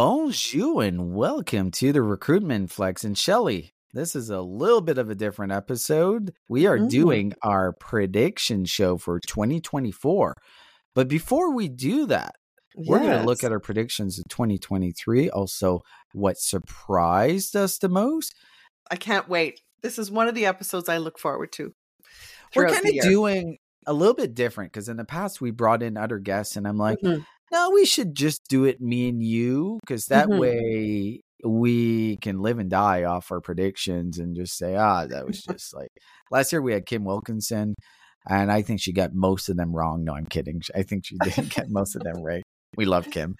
Bonjour and welcome to the Recruitment Flex. And Shelley, this is a little bit of a different episode. We are Mm. doing our prediction show for 2024. But before we do that, we're going to look at our predictions of 2023. Also, what surprised us the most. I can't wait. This is one of the episodes I look forward to. We're kind of doing a little bit different because in the past we brought in other guests, and I'm like, Mhm. No, we should just do it me and you because that Mhm. way we can live and die off our predictions and just say, ah, that was just like last year we had Kim Wilkinson. And I think she got most of them wrong. No, I'm kidding. I think she didn't get most of them right. We love Kim.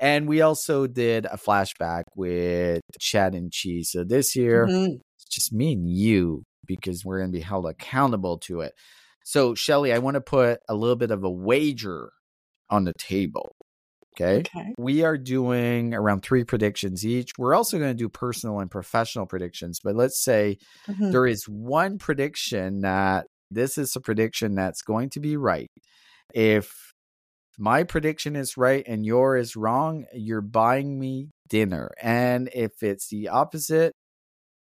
And we also did a flashback with Chad and Cheese. So this year, Mhm. it's just me and you because we're going to be held accountable to it. So, Shelley, I want to put a little bit of a wager on the table. Okay. Okay. We are doing around three predictions each. We're also going to do personal and professional predictions. But let's say Mhm. there is one prediction that this is a prediction that's going to be right. If my prediction is right and yours is wrong, you're buying me dinner. And if it's the opposite,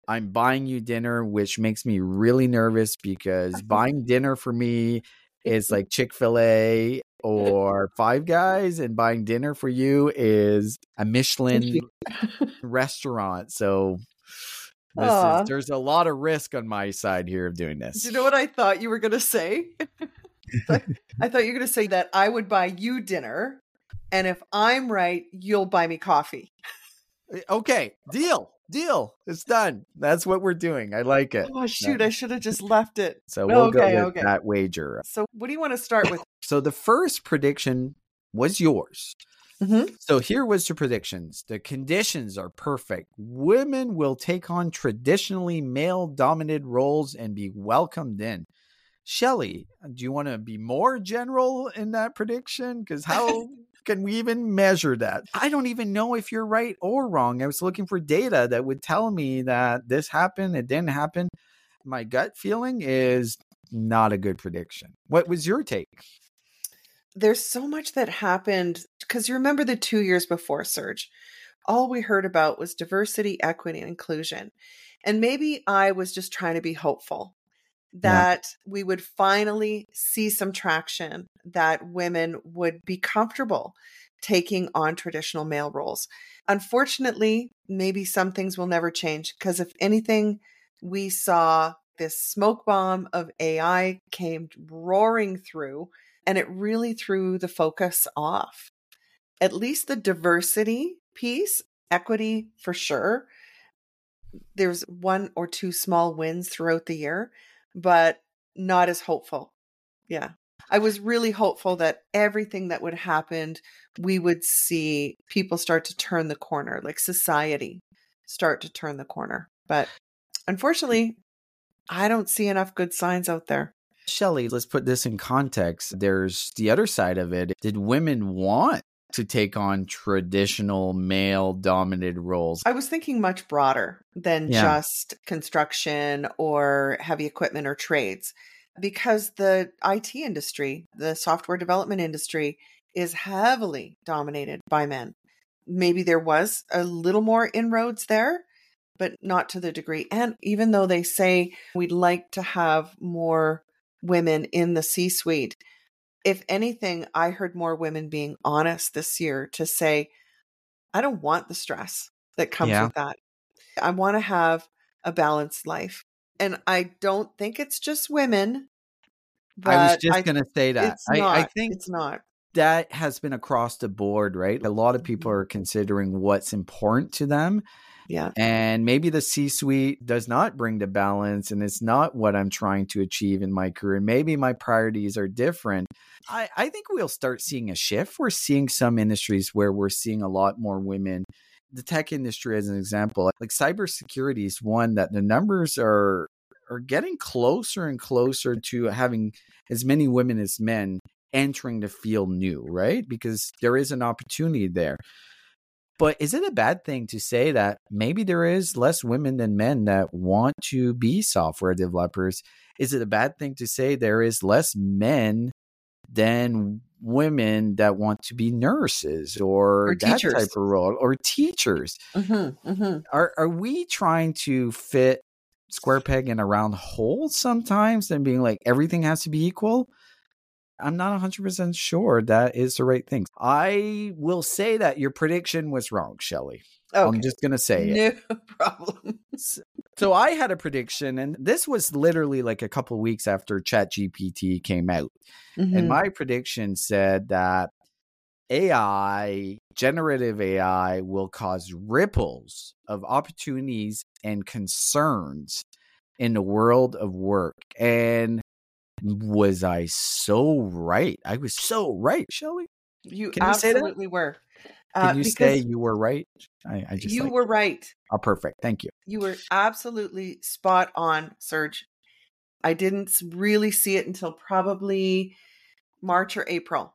I'm buying you dinner, which makes me really nervous because buying dinner for me is like Chick fil A or Five Guys, and buying dinner for you is a Michelin restaurant. So this is, there's a lot of risk on my side here of doing this. Do you know what I thought you were going to say? I thought you were going to say that I would buy you dinner, and if I'm right, you'll buy me coffee. Eh, okay, deal, deal. It's done. That's what we're doing. I like it. Oh shoot! I should have just left it. So we'll Okay, go with okay. that wager. So, what do you want to start with? So the first prediction was yours. Mhm. So here was the predictions. The conditions are perfect. Women will take on traditionally male dominated roles and be welcomed in. Shelley, do you want to be more general in that prediction? Because how can we even measure that? I don't even know if you're right or wrong. I was looking for data that would tell me that this happened, it didn't happen. My gut feeling is not a good prediction. What was your take? There's so much that happened because you remember the two years before Serge. All we heard about was diversity, equity, and inclusion. And maybe I was just trying to be hopeful that we would finally see some traction, that women would be comfortable taking on traditional male roles. Unfortunately, maybe some things will never change because if anything, we saw this smoke bomb of AI came roaring through and it really threw the focus off. At least the diversity piece, equity for sure. There's one or two small wins throughout the year, but not as hopeful. Yeah. I was really hopeful that everything that would happen, we would see people start to turn the corner, like society start to turn the corner. But mm. unfortunately, I don't see enough good signs out there. Shelley, let's put this in context. There's the other side of it. Did women want to take on traditional male dominated roles? I was thinking much broader than Yeah. just construction or heavy equipment or trades because the IT industry, the software development industry is heavily dominated by men. Maybe there was a little more inroads there, but not to the degree. And even though they say we'd like to have more women in the C suite, if anything, I heard more women being honest this year to say, I don't want the stress that comes Yeah. with that. I want to have a balanced life. And I don't think it's just women. I was just going to say that. I, not. I think it's not. that has been across the board, right? A lot of people Mhm. are considering what's important to them. Yeah. And maybe the C suite does not bring the balance and it's not what I'm trying to achieve in my career. Maybe my priorities are different. I, I think we'll start seeing a shift. We're seeing some industries where we're seeing a lot more women. The tech industry, as an example, like cybersecurity is one that the numbers are are getting closer and closer to having as many women as men entering the field new, right? Because there is an opportunity there. But is it a bad thing to say that maybe there is less women than men that want to be software developers? Is it a bad thing to say there is less men than women that want to be nurses or, Or that teachers. type of role or teachers. Mm-hmm, mm-hmm. Are are we trying to fit square peg in a round hole sometimes and being like everything has to be equal? I'm not 100% sure that is the right thing. I will say that your prediction was wrong, Shelley. Okay. I'm just going to say it. no problem. So I had a prediction, and this was literally like a couple weeks after ChatGPT came out. And Mhm. my prediction said that AI, generative AI, will cause ripples of opportunities and concerns in the world of work. And was I so right? I was so right, Shelley. you Can you say that? absolutely were. Can Uh, you say you were right? I, I just you like- were right. oh, perfect. Thank you. You were absolutely spot on, Serge. I didn't really see it until probably March or April.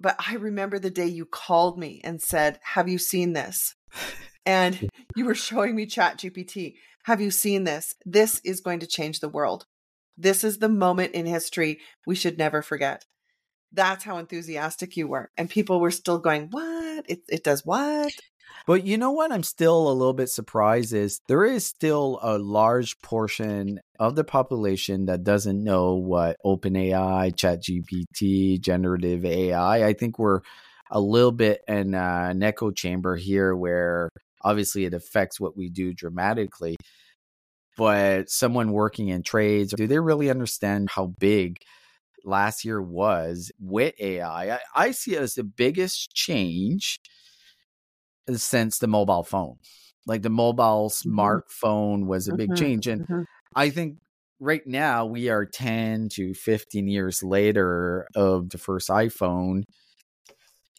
But I remember the day you called me and said, Have you seen this? And you were showing me Chat GPT. Have you seen this? This is going to change the world. This is the moment in history we should never forget. That's how enthusiastic you were. And people were still going, What? It, it does what? But you know what? I'm still a little bit surprised is there is still a large portion of the population that doesn't know what OpenAI, ChatGPT, generative AI. I think we're a little bit in an echo chamber here where obviously it affects what we do dramatically. But someone working in trades, do they really understand how big last year was with AI? I, I see it as the biggest change since the mobile phone. Like the mobile smartphone was a big Mhm, change. And mhm. I think right now we are 10 to 15 years later of the first iPhone.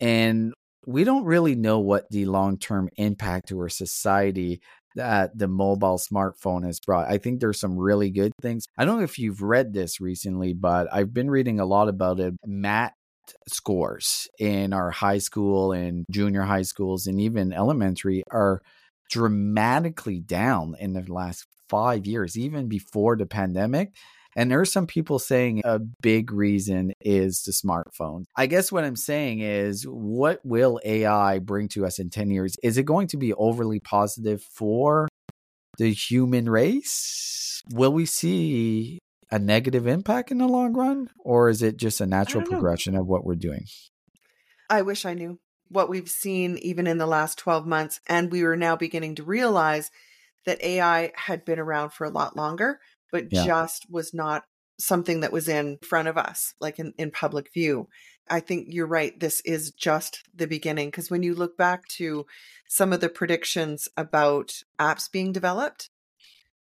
And we don't really know what the long term impact to our society that the mobile smartphone has brought. I think there's some really good things. I don't know if you've read this recently, but I've been reading a lot about it. Matt scores in our high school and junior high schools and even elementary are dramatically down in the last five years, even before the pandemic. And there are some people saying a big reason is the smartphone. I guess what I'm saying is, what will AI bring to us in 10 years? Is it going to be overly positive for the human race? Will we see a negative impact in the long run? Or is it just a natural don't know. progression of what we're doing? I wish I knew what we've seen even in the last 12 months. And we were now beginning to realize that AI had been around for a lot longer, but Yeah. just was not something that was in front of us, like in, in public view. I think you're right. This is just the beginning. Because when you look back to some of the predictions about apps being developed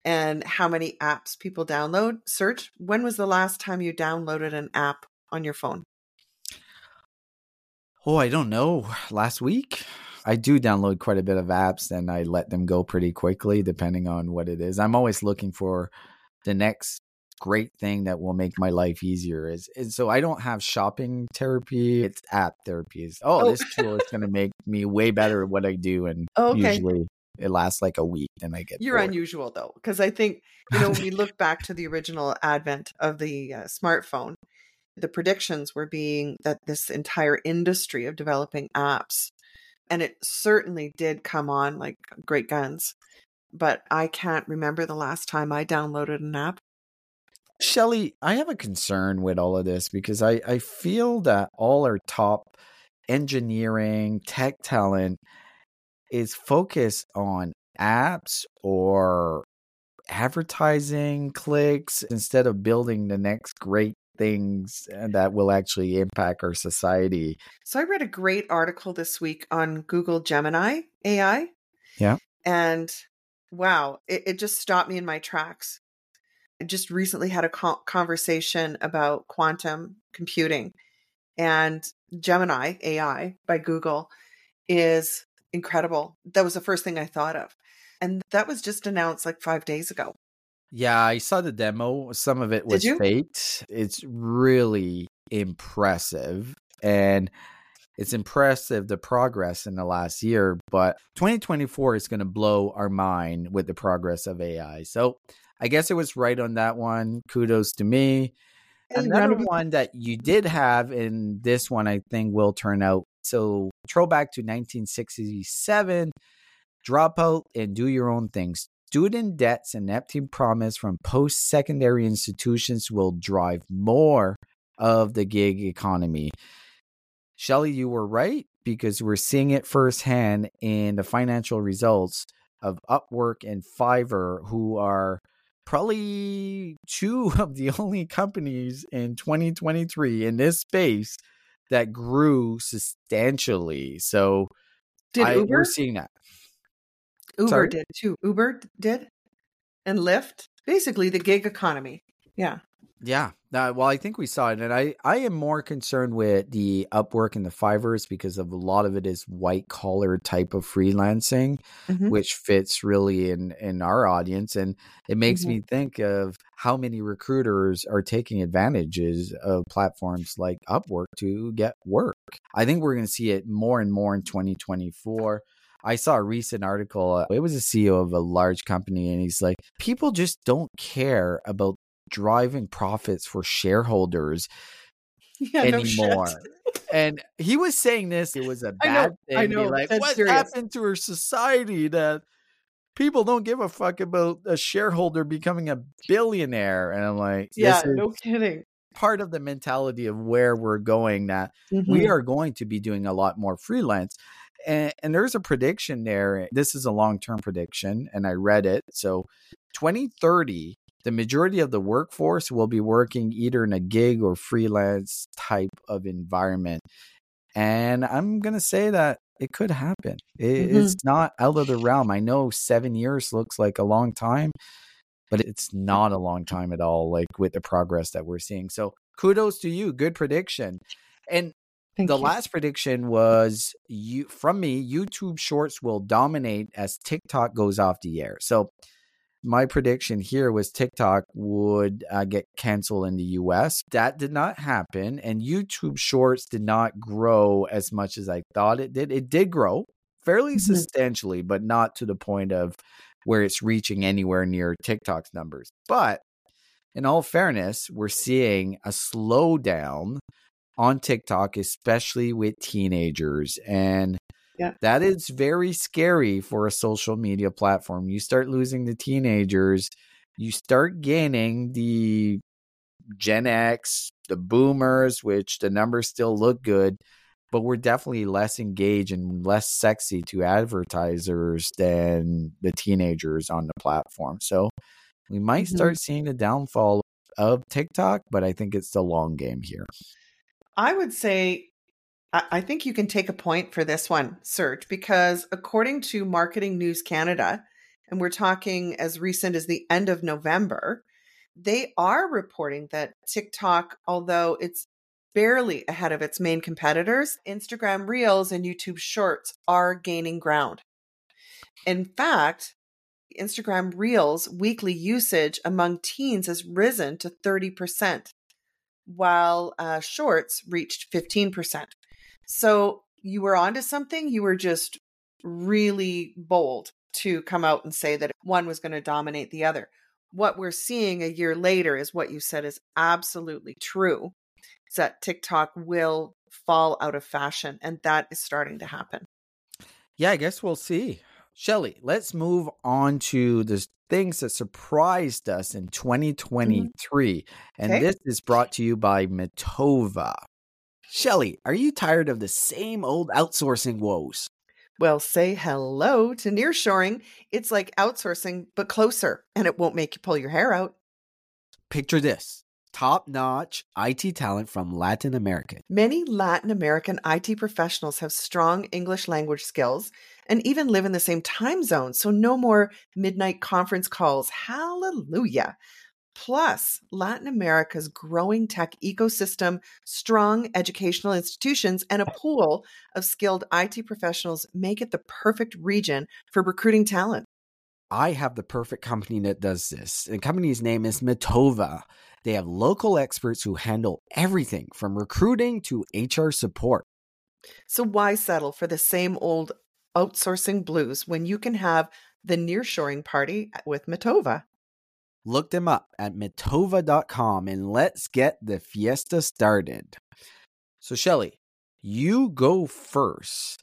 and how many apps people download, search, when was the last time you downloaded an app on your phone? Oh, I don't know. Last week, I do download quite a bit of apps and I let them go pretty quickly depending on what it is. I'm always looking for the next great thing that will make my life easier. Is, is so I don't have shopping therapy. It's app therapy. Is oh, Oh. this tool is going to make me way better at what I do, and Oh, okay. usually it lasts like a week, and I get You're bored. unusual though, because I think you know when we look back to the original advent of the uh, smartphone, the predictions were being that this entire industry of developing apps, and it certainly did come on like great guns. But I can't remember the last time I downloaded an app. Shelley, I have a concern with all of this because I, I feel that all our top engineering, tech talent is focused on apps or advertising clicks instead of building the next great things eh, that will actually impact our society. So I read a great article this week on Google Gemini AI. Yeah. And wow, it, it just stopped me in my tracks. I just recently had a co- conversation about quantum computing and Gemini AI by Google is incredible. That was the first thing I thought of. And that was just announced like five days ago. Yeah, I saw the demo. Some of it was you? faked. It's really impressive. And it's impressive the progress in the last year, but 2024 is going to blow our mind with the progress of AI. So I guess it was right on that one. Kudos to me. another one that you did have, and this one I think will turn out. So, throwback to 1967, drop out and do your own things. Student debts and empty promise from post secondary institutions will drive more of the gig economy. Shelley, you were right because we're seeing it firsthand in the financial results of Upwork and Fiverr, who are probably two of the only companies in 2023 in this space that grew substantially. So did I, Uber? we're seeing that. Uber Sorry? did too. Uber did, and Lyft. Basically, the gig economy. Yeah. Yeah. Uh, well, I think we saw it, and I I am more concerned with the Upwork and the Fiverrs because of a lot of it is white collar type of freelancing, mm-hmm. which fits really in in our audience, and it makes mm-hmm. me think of how many recruiters are taking advantages of platforms like Upwork to get work. I think we're going to see it more and more in 2024. I saw a recent article. Uh, it was a CEO of a large company, and he's like, people just don't care about driving profits for shareholders yeah, anymore. No and he was saying this, it was a bad I know, thing. I know. Like, what serious. happened to our society that people don't give a fuck about a shareholder becoming a billionaire? And I'm like, yeah, no kidding. Part of the mentality of where we're going that mm-hmm. we are going to be doing a lot more freelance. And, and there's a prediction there. This is a long term prediction, and I read it. So 2030, the majority of the workforce will be working either in a gig or freelance type of environment. And I'm going to say that it could happen. It, mm-hmm. It's not out of the realm. I know seven years looks like a long time, but it's not a long time at all, like with the progress that we're seeing. So kudos to you. Good prediction. And Thank the you. last prediction was you from me YouTube shorts will dominate as TikTok goes off the air. So my prediction here was TikTok would uh, get canceled in the US. That did not happen. And YouTube Shorts did not grow as much as I thought it did. It did grow fairly mm-hmm. substantially, but not to the point of where it's reaching anywhere near TikTok's numbers. But in all fairness, we're seeing a slowdown on TikTok, especially with teenagers. And yeah. That is very scary for a social media platform. You start losing the teenagers, you start gaining the Gen X, the boomers, which the numbers still look good, but we're definitely less engaged and less sexy to advertisers than the teenagers on the platform. So we might mm-hmm. start seeing the downfall of TikTok, but I think it's the long game here. I would say I think you can take a point for this one, Serge, because according to Marketing News Canada, and we're talking as recent as the end of November, they are reporting that TikTok, although it's barely ahead of its main competitors, Instagram Reels and YouTube Shorts are gaining ground. In fact, Instagram Reels weekly usage among teens has risen to 30%, while uh, Shorts reached 15%. So you were onto something. You were just really bold to come out and say that one was going to dominate the other. What we're seeing a year later is what you said is absolutely true. Is that TikTok will fall out of fashion, and that is starting to happen. Yeah, I guess we'll see. Shelley, let's move on to the things that surprised us in 2023. Mm-hmm. And okay. this is brought to you by Matova. Shelley, are you tired of the same old outsourcing woes? Well, say hello to nearshoring. It's like outsourcing, but closer, and it won't make you pull your hair out. Picture this top notch IT talent from Latin America. Many Latin American IT professionals have strong English language skills and even live in the same time zone, so no more midnight conference calls. Hallelujah. Plus, Latin America's growing tech ecosystem, strong educational institutions, and a pool of skilled IT professionals make it the perfect region for recruiting talent. I have the perfect company that does this. The company's name is Matova. They have local experts who handle everything from recruiting to HR support. So, why settle for the same old outsourcing blues when you can have the nearshoring party with Matova? Look them up at mitova.com and let's get the fiesta started. So, Shelley, you go first.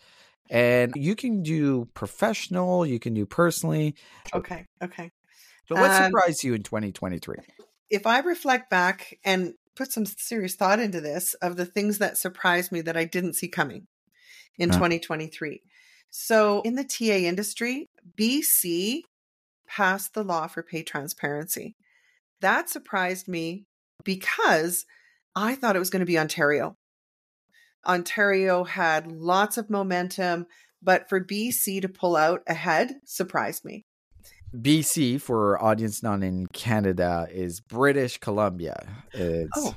And you can do professional, you can do personally. Okay. Okay. But what um, surprised you in 2023? If I reflect back and put some serious thought into this of the things that surprised me that I didn't see coming in huh. 2023. So, in the TA industry, BC passed the law for pay transparency. That surprised me because I thought it was going to be Ontario. Ontario had lots of momentum, but for BC to pull out ahead surprised me. BC, for audience not in Canada, is British Columbia. It's, oh,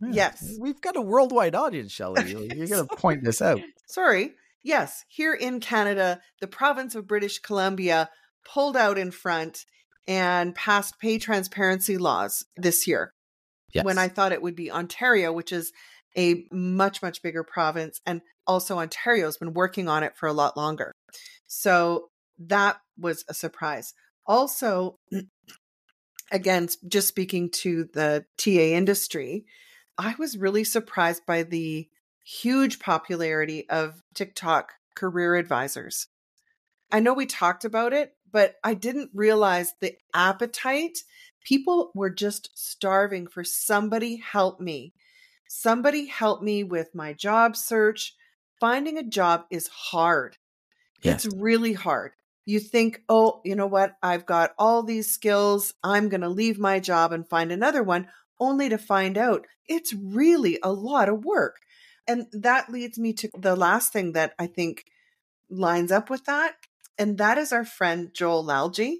yeah, yes. We've got a worldwide audience, Shelley. You're going to point this out. Sorry. Yes, here in Canada, the province of British Columbia pulled out in front and passed pay transparency laws this year. Yes. When I thought it would be Ontario, which is a much, much bigger province. And also, Ontario's been working on it for a lot longer. So that was a surprise. Also, again, just speaking to the TA industry, I was really surprised by the huge popularity of TikTok career advisors. I know we talked about it, but I didn't realize the appetite. People were just starving for somebody help me. Somebody help me with my job search. Finding a job is hard. Yes. It's really hard. You think, oh, you know what? I've got all these skills. I'm going to leave my job and find another one, only to find out it's really a lot of work. And that leads me to the last thing that I think lines up with that. And that is our friend Joel Lalgee.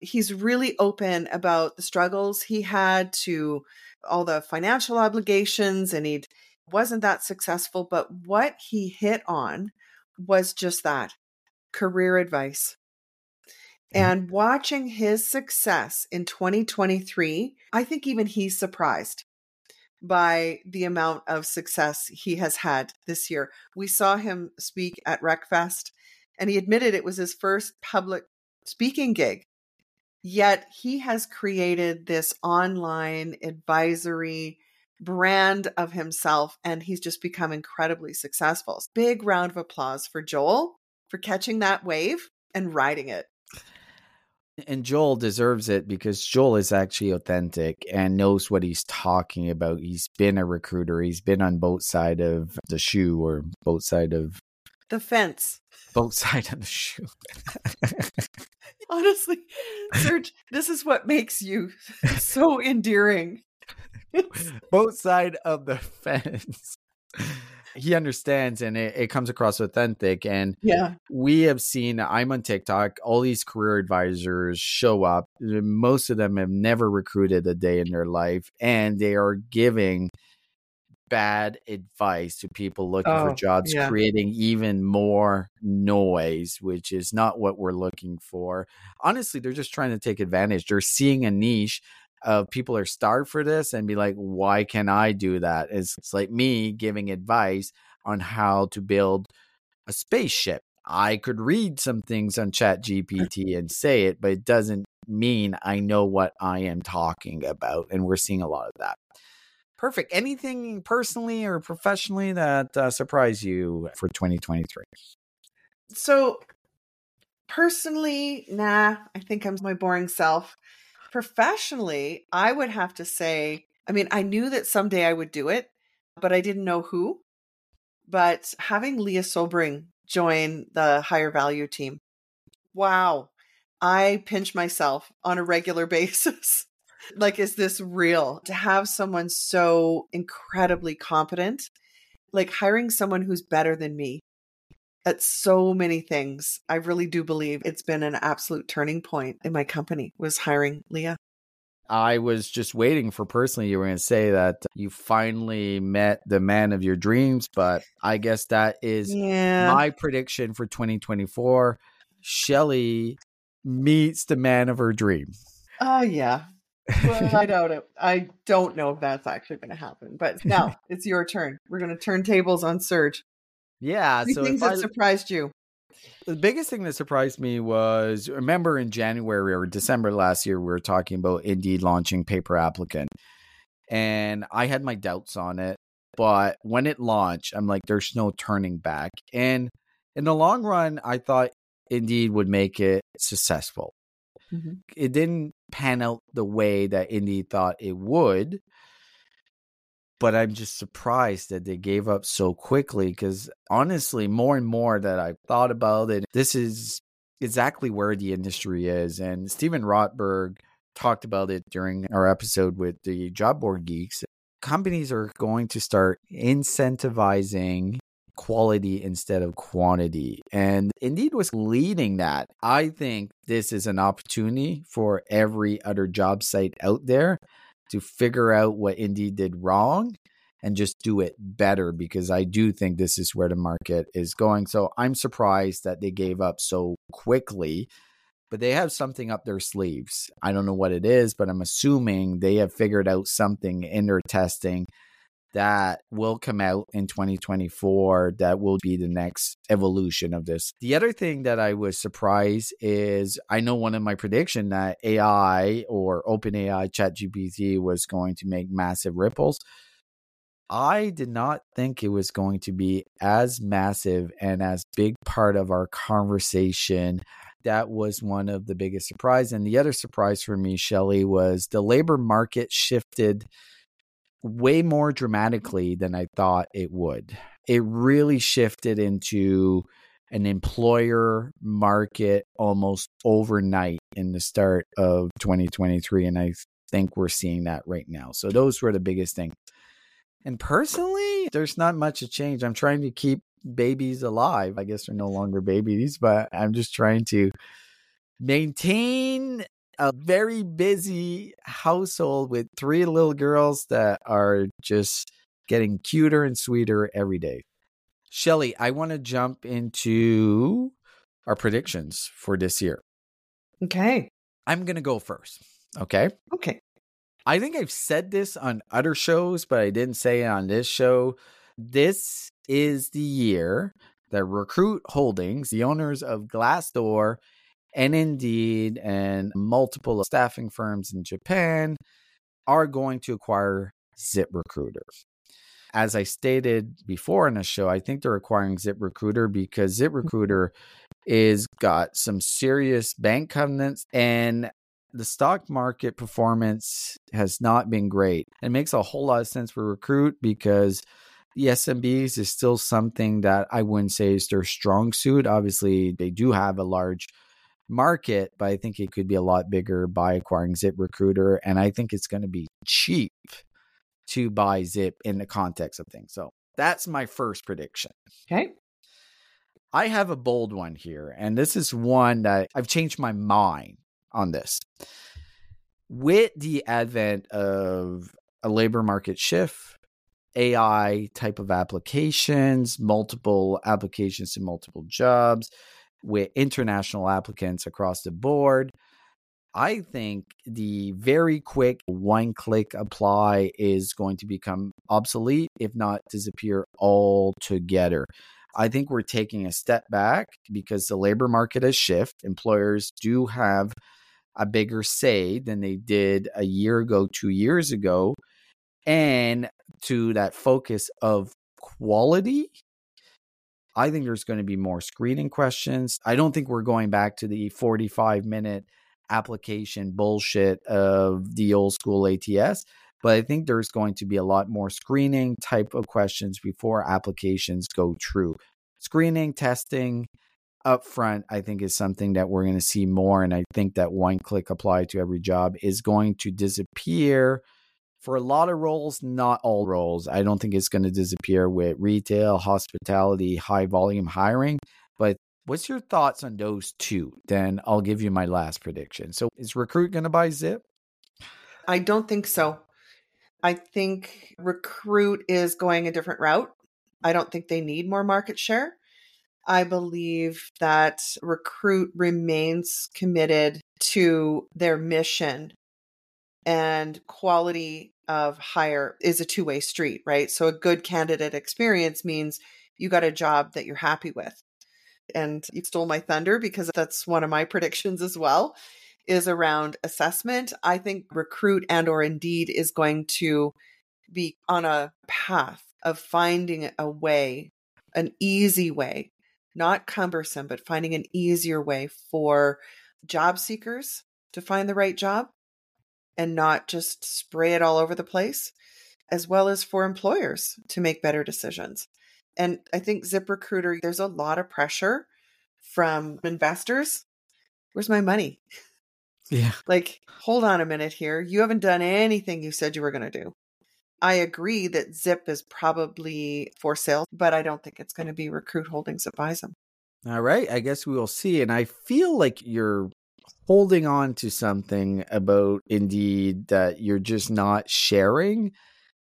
He's really open about the struggles he had to all the financial obligations and he wasn't that successful. But what he hit on was just that career advice. Mm-hmm. And watching his success in 2023, I think even he's surprised by the amount of success he has had this year. We saw him speak at RecFest, and he admitted it was his first public speaking gig. Yet he has created this online advisory brand of himself, and he's just become incredibly successful. Big round of applause for Joel for catching that wave and riding it. And Joel deserves it because Joel is actually authentic and knows what he's talking about. He's been a recruiter. He's been on both side of the shoe or both side of the fence. Both side of the shoe. Honestly, Serge, this is what makes you so endearing. both side of the fence he understands and it, it, comes across authentic and yeah we have seen i'm on tiktok all these career advisors show up most of them have never recruited a day in their life and they are giving bad advice to people looking oh, for jobs yeah. creating even more noise which is not what we're looking for honestly they're just trying to take advantage they're seeing a niche of people are starved for this and be like, why can I do that? It's, it's like me giving advice on how to build a spaceship. I could read some things on Chat GPT and say it, but it doesn't mean I know what I am talking about. And we're seeing a lot of that. Perfect. Anything personally or professionally that uh, surprised you for 2023? So, personally, nah, I think I'm my boring self professionally, I would have to say, I mean, I knew that someday I would do it, but I didn't know who. But having Leah Sobring join the higher value team, wow, I pinch myself on a regular basis. Like, is this real? To have someone so incredibly competent, like hiring someone who's better than me at so many things. I really do believe it's been an absolute turning point in my company was hiring Leah. I was just waiting for personally you were going to say that you finally met the man of your dreams, but I guess that is yeah. my prediction for 2024. Shelley meets the man of her dream. Oh yeah. Well, I doubt it. I don't know if that's actually going to happen. But now it's your turn. We're going to turn tables on Serge. Yeah. Three so things that I, surprised you. The biggest thing that surprised me was remember in January or December last year, we were talking about Indeed launching Pay Per Applicant. And I had my doubts on it. But when it launched, I'm like, there's no turning back. And in the long run, I thought Indeed would make it successful. Mm-hmm. It didn't pan out the way that Indeed thought it would but I'm just surprised that they gave up so quickly because honestly, more and more that I've thought about it, this is exactly where the industry is. And Steven Rothberg talked about it during our episode with the job board geeks. Companies are going to start incentivizing quality instead of quantity. And Indeed was leading that. I think this is an opportunity for every other job site out there to figure out what Indeed did wrong and just do it better because I do think this is where the market is going. So I'm surprised that they gave up so quickly, but they have something up their sleeves. I don't know what it is, but I'm assuming they have figured out something in their testing that will come out in 2024 that will be the next evolution of this. The other thing that I was surprised is I know one of my prediction that AI or OpenAI ChatGPT was going to make massive ripples. I did not think it was going to be as massive and as big part of our conversation. That was one of the biggest surprise. And the other surprise for me, Shelley, was the labor market shifted way more dramatically than I thought it would. It really shifted into an employer market almost overnight in the start of 2023. And I think we're seeing that right now. So those were the biggest things. And personally, there's not much to change. I'm trying to keep babies alive. I guess they're no longer babies, but I'm just trying to maintain a very busy household with three little girls that are just getting cuter and sweeter every day. Shelley, I want to jump into our predictions for this year. Okay. I'm going to go first. Okay. Okay. I think I've said this on other shows, but I didn't say it on this show. This is the year that Recruit Holdings, the owners of Glassdoor and Indeed and multiple staffing firms in Japan are going to acquire ZipRecruiter. As I stated before in the show, I think they're acquiring ZipRecruiter because mm-hmm. ZipRecruiter is got some serious bank covenants and the stock market performance has not been great. It makes a whole lot of sense for recruit because the SMBs is still something that I wouldn't say is their strong suit. Obviously, they do have a large market, but I think it could be a lot bigger by acquiring Zip Recruiter. And I think it's going to be cheap to buy Zip in the context of things. So that's my first prediction. Okay. I have a bold one here, and this is one that I've changed my mind on this. With the advent of a labor market shift, AI type of applications, multiple applications to multiple jobs, with international applicants across the board. I think the very quick one click apply is going to become obsolete, if not disappear altogether. I think we're taking a step back because the labor market has shifted. Employers do have a bigger say than they did a year ago, two years ago. And to that focus of quality I think there's going to be more screening questions. I don't think we're going back to the 45 minute application bullshit of the old school ATS, but I think there's going to be a lot more screening type of questions before applications go true. Screening, testing, upfront, I think is something that we're going to see more. And I think that one click apply to every job is going to disappear for a lot of roles, not all roles. I don't think it's going to disappear with retail, hospitality, high volume hiring. But what's your thoughts on those two? Then I'll give you my last prediction. So is Recruit going to buy Zip? I don't think so. I think Recruit is going a different route. I don't think they need more market share. I believe that Recruit remains committed to their mission and quality of hire is a two way street, right? So a good candidate experience means you got a job that you're happy with. and you stole my thunder because that's one of my predictions as well is around assessment. I think recruit and or indeed is going to be on a path of finding a way, an easy way, not cumbersome, but finding an easier way for job seekers to find the right job and not just spray it all over the place, as well as for employers to make better decisions. And I think ZipRecruiter, there's a lot of pressure from investors. Where's my money? Yeah. Like, hold on a minute here. You haven't done anything you said you were going to do. I agree that Zip is probably for sale, but I don't think it's going to be Recruit Holdings that buys them. All right. I guess we will see. And I feel like you're holding on to something about Indeed that you're just not sharing.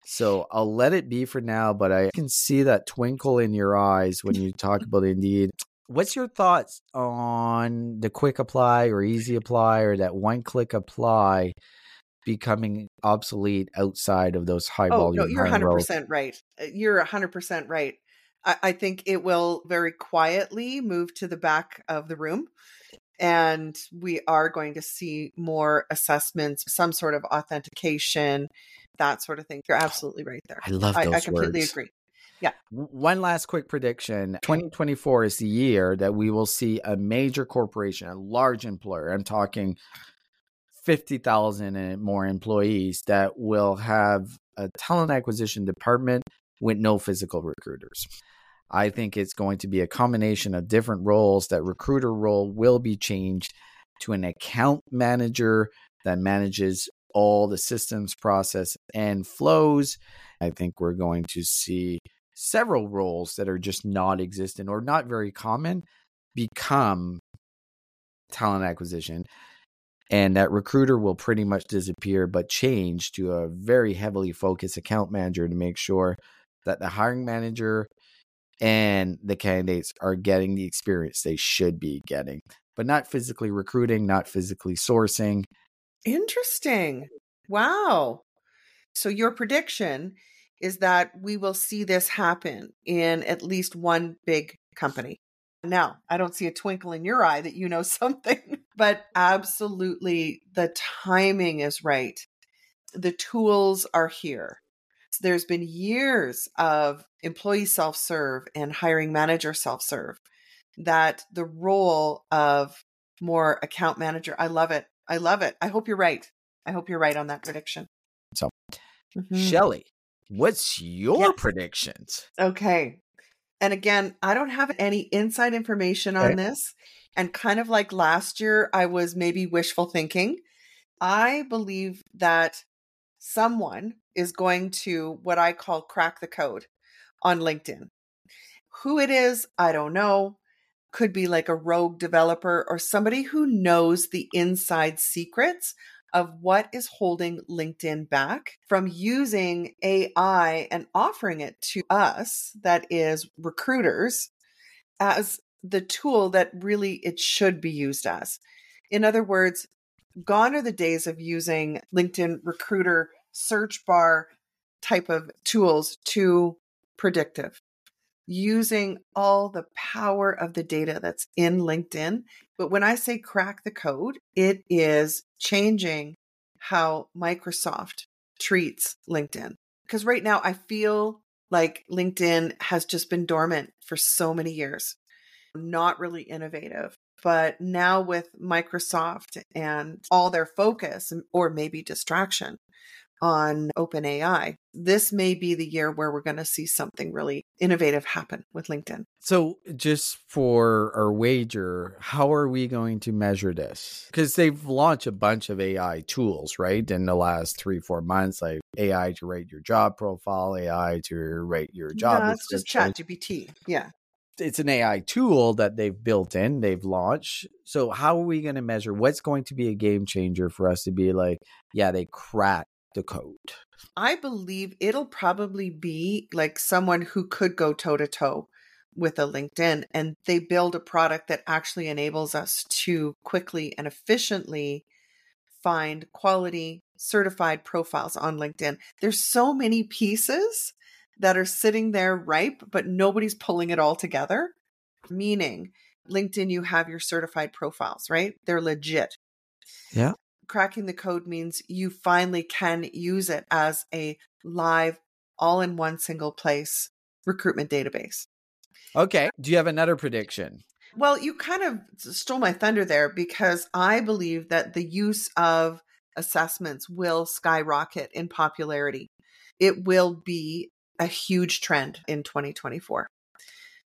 So I'll let it be for now, but I can see that twinkle in your eyes when you talk about Indeed. What's your thoughts on the quick apply or easy apply or that one click apply becoming obsolete outside of those high oh, volume? No, you're 100% right. Uh, you're 100% right. I, I think it will very quietly move to the back of the room and we are going to see more assessments, some sort of authentication, that sort of thing. You're oh, absolutely right there. I love those I, I completely words. agree. Yeah. One last quick prediction 2024 is the year that we will see a major corporation, a large employer. I'm talking 50,000 and more employees that will have a talent acquisition department with no physical recruiters. I think it's going to be a combination of different roles. That recruiter role will be changed to an account manager that manages all the systems, process, and flows. I think we're going to see several roles that are just not existent or not very common become talent acquisition. And that recruiter will pretty much disappear, but change to a very heavily focused account manager to make sure that the hiring manager and the candidates are getting the experience they should be getting, but not physically recruiting, not physically sourcing. Interesting. Wow. So, your prediction is that we will see this happen in at least one big company. Now, I don't see a twinkle in your eye that you know something, but absolutely the timing is right. The tools are here. There's been years of employee self serve and hiring manager self serve that the role of more account manager, I love it. I love it. I hope you're right. I hope you're right on that prediction. So, mm-hmm. Shelley, what's your yes. predictions? Okay. And again, I don't have any inside information on this. And kind of like last year, I was maybe wishful thinking. I believe that someone is going to what I call crack the code on LinkedIn. Who it is, I don't know. Could be like a rogue developer or somebody who knows the inside secrets of what is holding LinkedIn back from using AI and offering it to us, that is recruiters, as the tool that really it should be used as. In other words, gone are the days of using LinkedIn recruiter search bar type of tools to predictive using all the power of the data that's in LinkedIn. But when I say crack the code, it is changing how Microsoft treats LinkedIn. Because right now I feel like LinkedIn has just been dormant for so many years, not really innovative. But now with Microsoft and all their focus, or maybe distraction, on OpenAI, this may be the year where we're going to see something really innovative happen with LinkedIn. So, just for our wager, how are we going to measure this? Because they've launched a bunch of AI tools, right, in the last three, four months, like AI to rate your job profile, AI to rate your job. No, it's just ChatGPT. Yeah it's an AI tool that they've built in, they've launched. So how are we going to measure what's going to be a game changer for us to be like, yeah, they cracked the code? I believe it'll probably be like someone who could go toe to toe with a LinkedIn and they build a product that actually enables us to quickly and efficiently find quality certified profiles on LinkedIn. There's so many pieces that are sitting there ripe, but nobody's pulling it all together. Meaning, LinkedIn, you have your certified profiles, right? They're legit. Yeah. Cracking the code means you finally can use it as a live, all in one single place recruitment database. Okay. Do you have another prediction? Well, you kind of stole my thunder there because I believe that the use of assessments will skyrocket in popularity. It will be a huge trend in 2024.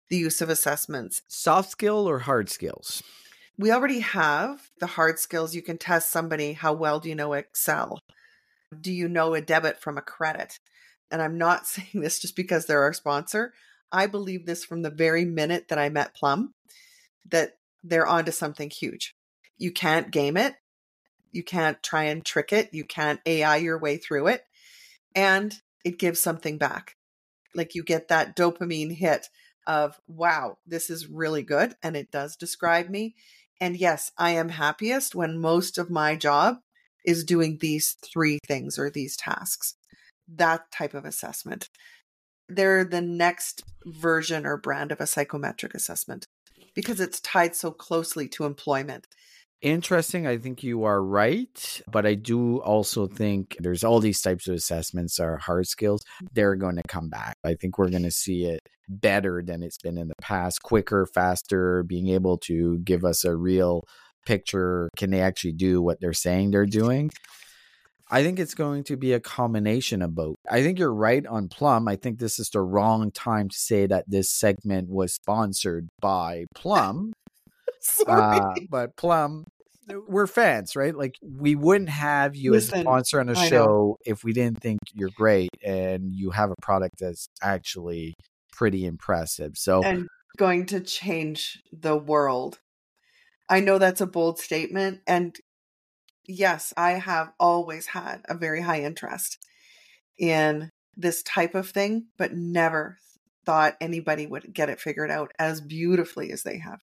The use of assessments. Soft skill or hard skills? We already have the hard skills. You can test somebody how well do you know Excel? Do you know a debit from a credit? And I'm not saying this just because they're our sponsor. I believe this from the very minute that I met Plum that they're onto something huge. You can't game it. You can't try and trick it. You can't AI your way through it. And it gives something back. Like you get that dopamine hit of, wow, this is really good. And it does describe me. And yes, I am happiest when most of my job is doing these three things or these tasks. That type of assessment. They're the next version or brand of a psychometric assessment because it's tied so closely to employment. Interesting. I think you are right. But I do also think there's all these types of assessments are hard skills. They're going to come back. I think we're going to see it better than it's been in the past, quicker, faster, being able to give us a real picture. Can they actually do what they're saying they're doing? I think it's going to be a combination of both. I think you're right on Plum. I think this is the wrong time to say that this segment was sponsored by Plum. Sorry. Uh, but Plum, we're fans, right? Like we wouldn't have you as a sponsor on a show if we didn't think you're great and you have a product that's actually pretty impressive. So and going to change the world. I know that's a bold statement. And yes, I have always had a very high interest in this type of thing, but never thought anybody would get it figured out as beautifully as they have.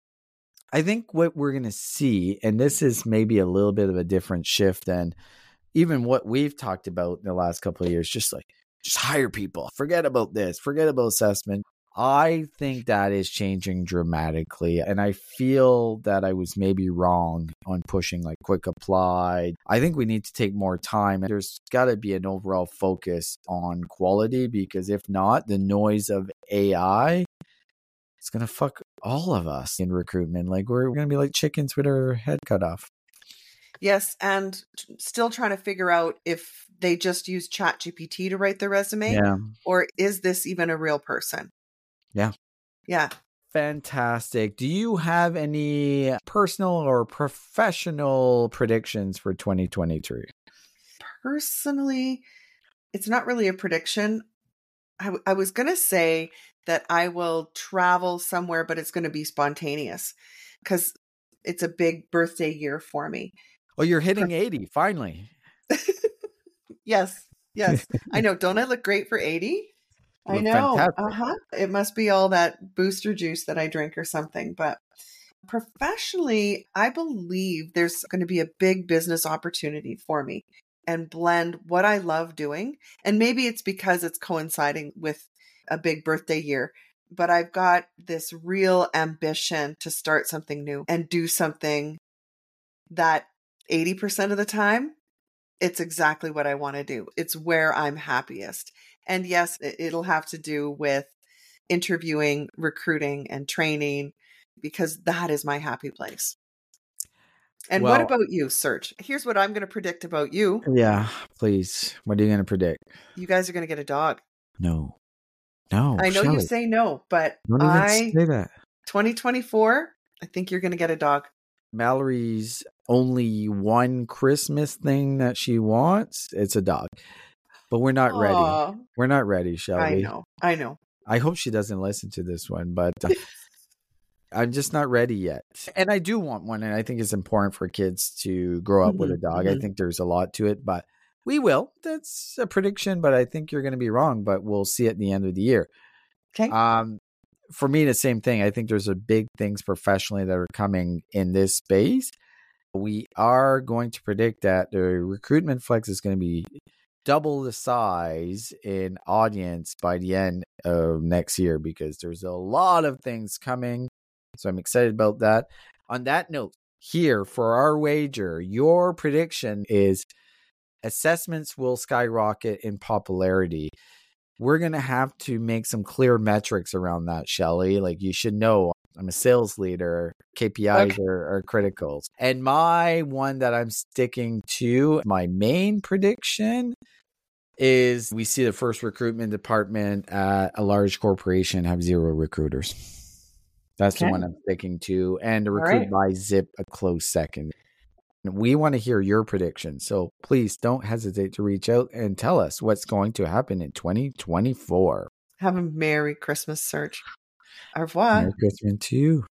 I think what we're going to see, and this is maybe a little bit of a different shift than even what we've talked about in the last couple of years, just like just hire people, forget about this, forget about assessment. I think that is changing dramatically. And I feel that I was maybe wrong on pushing like quick apply. I think we need to take more time. There's got to be an overall focus on quality because if not, the noise of AI it's gonna fuck all of us in recruitment. Like we're gonna be like chickens with our head cut off. Yes, and still trying to figure out if they just use Chat GPT to write their resume Yeah, or is this even a real person? Yeah. Yeah. fantastic. Do you have any personal or professional predictions for 2023? Personally, it's not really a prediction. I, w- I was going to say that I will travel somewhere, but it's going to be spontaneous because it's a big birthday year for me. Oh, you're hitting 80 finally. Yes. Yes. I know. Don't I look great for 80? I know. Uh huh. It must be all that booster juice that I drink or something. But professionally, I believe there's going to be a big business opportunity for me and blend what I love doing. And maybe it's because it's coinciding with a big birthday year. But I've got this real ambition to start something new and do something that 80% of the time it's exactly what I want to do. It's where I'm happiest. And yes, it- it'll have to do with interviewing, recruiting, and training because that is my happy place. And what about you, Serge? Here's what I'm going to predict about you. Yeah, please. What are you gonna predict? You guys are going to get a dog. No. No. I know you say no, but I say that. 2024, I think you're going to get a dog. Mallory's only one Christmas thing that she wants. It's a dog. But we're not ready. We're not ready, shall I we? know. I know. I hope she doesn't listen to this one, but uh, I'm just not ready yet. And I do want one, and I think it's important for kids to grow up with a dog. I mhm. think there's a lot to it, but we will. That's a prediction, but I think you're going to be wrong. But we'll see at the end of the year. Okay. Um, for me, the same thing. I think there's a big things professionally that are coming in this space. We are going to predict that the recruitment flex is going to be double the size in audience by the end of next year because there's a lot of things coming. So I'm excited about that. On that note, here for our wager, your prediction is assessments will skyrocket in popularity. We're going to have to make some clear metrics around that, Shelley. Like you should know I'm a sales leader. KPIs okay. are, are criticals. And my one that I'm sticking to, my main prediction is we see the first recruitment department at a large corporation have zero recruiters. That's okay. the one I'm sticking to. And recruit right. by Zip a close second. We want to hear your prediction. So please don't hesitate to reach out and tell us what's going to happen in 2024. Have a Merry Christmas, Serge. Au revoir. Merry Christmas to you.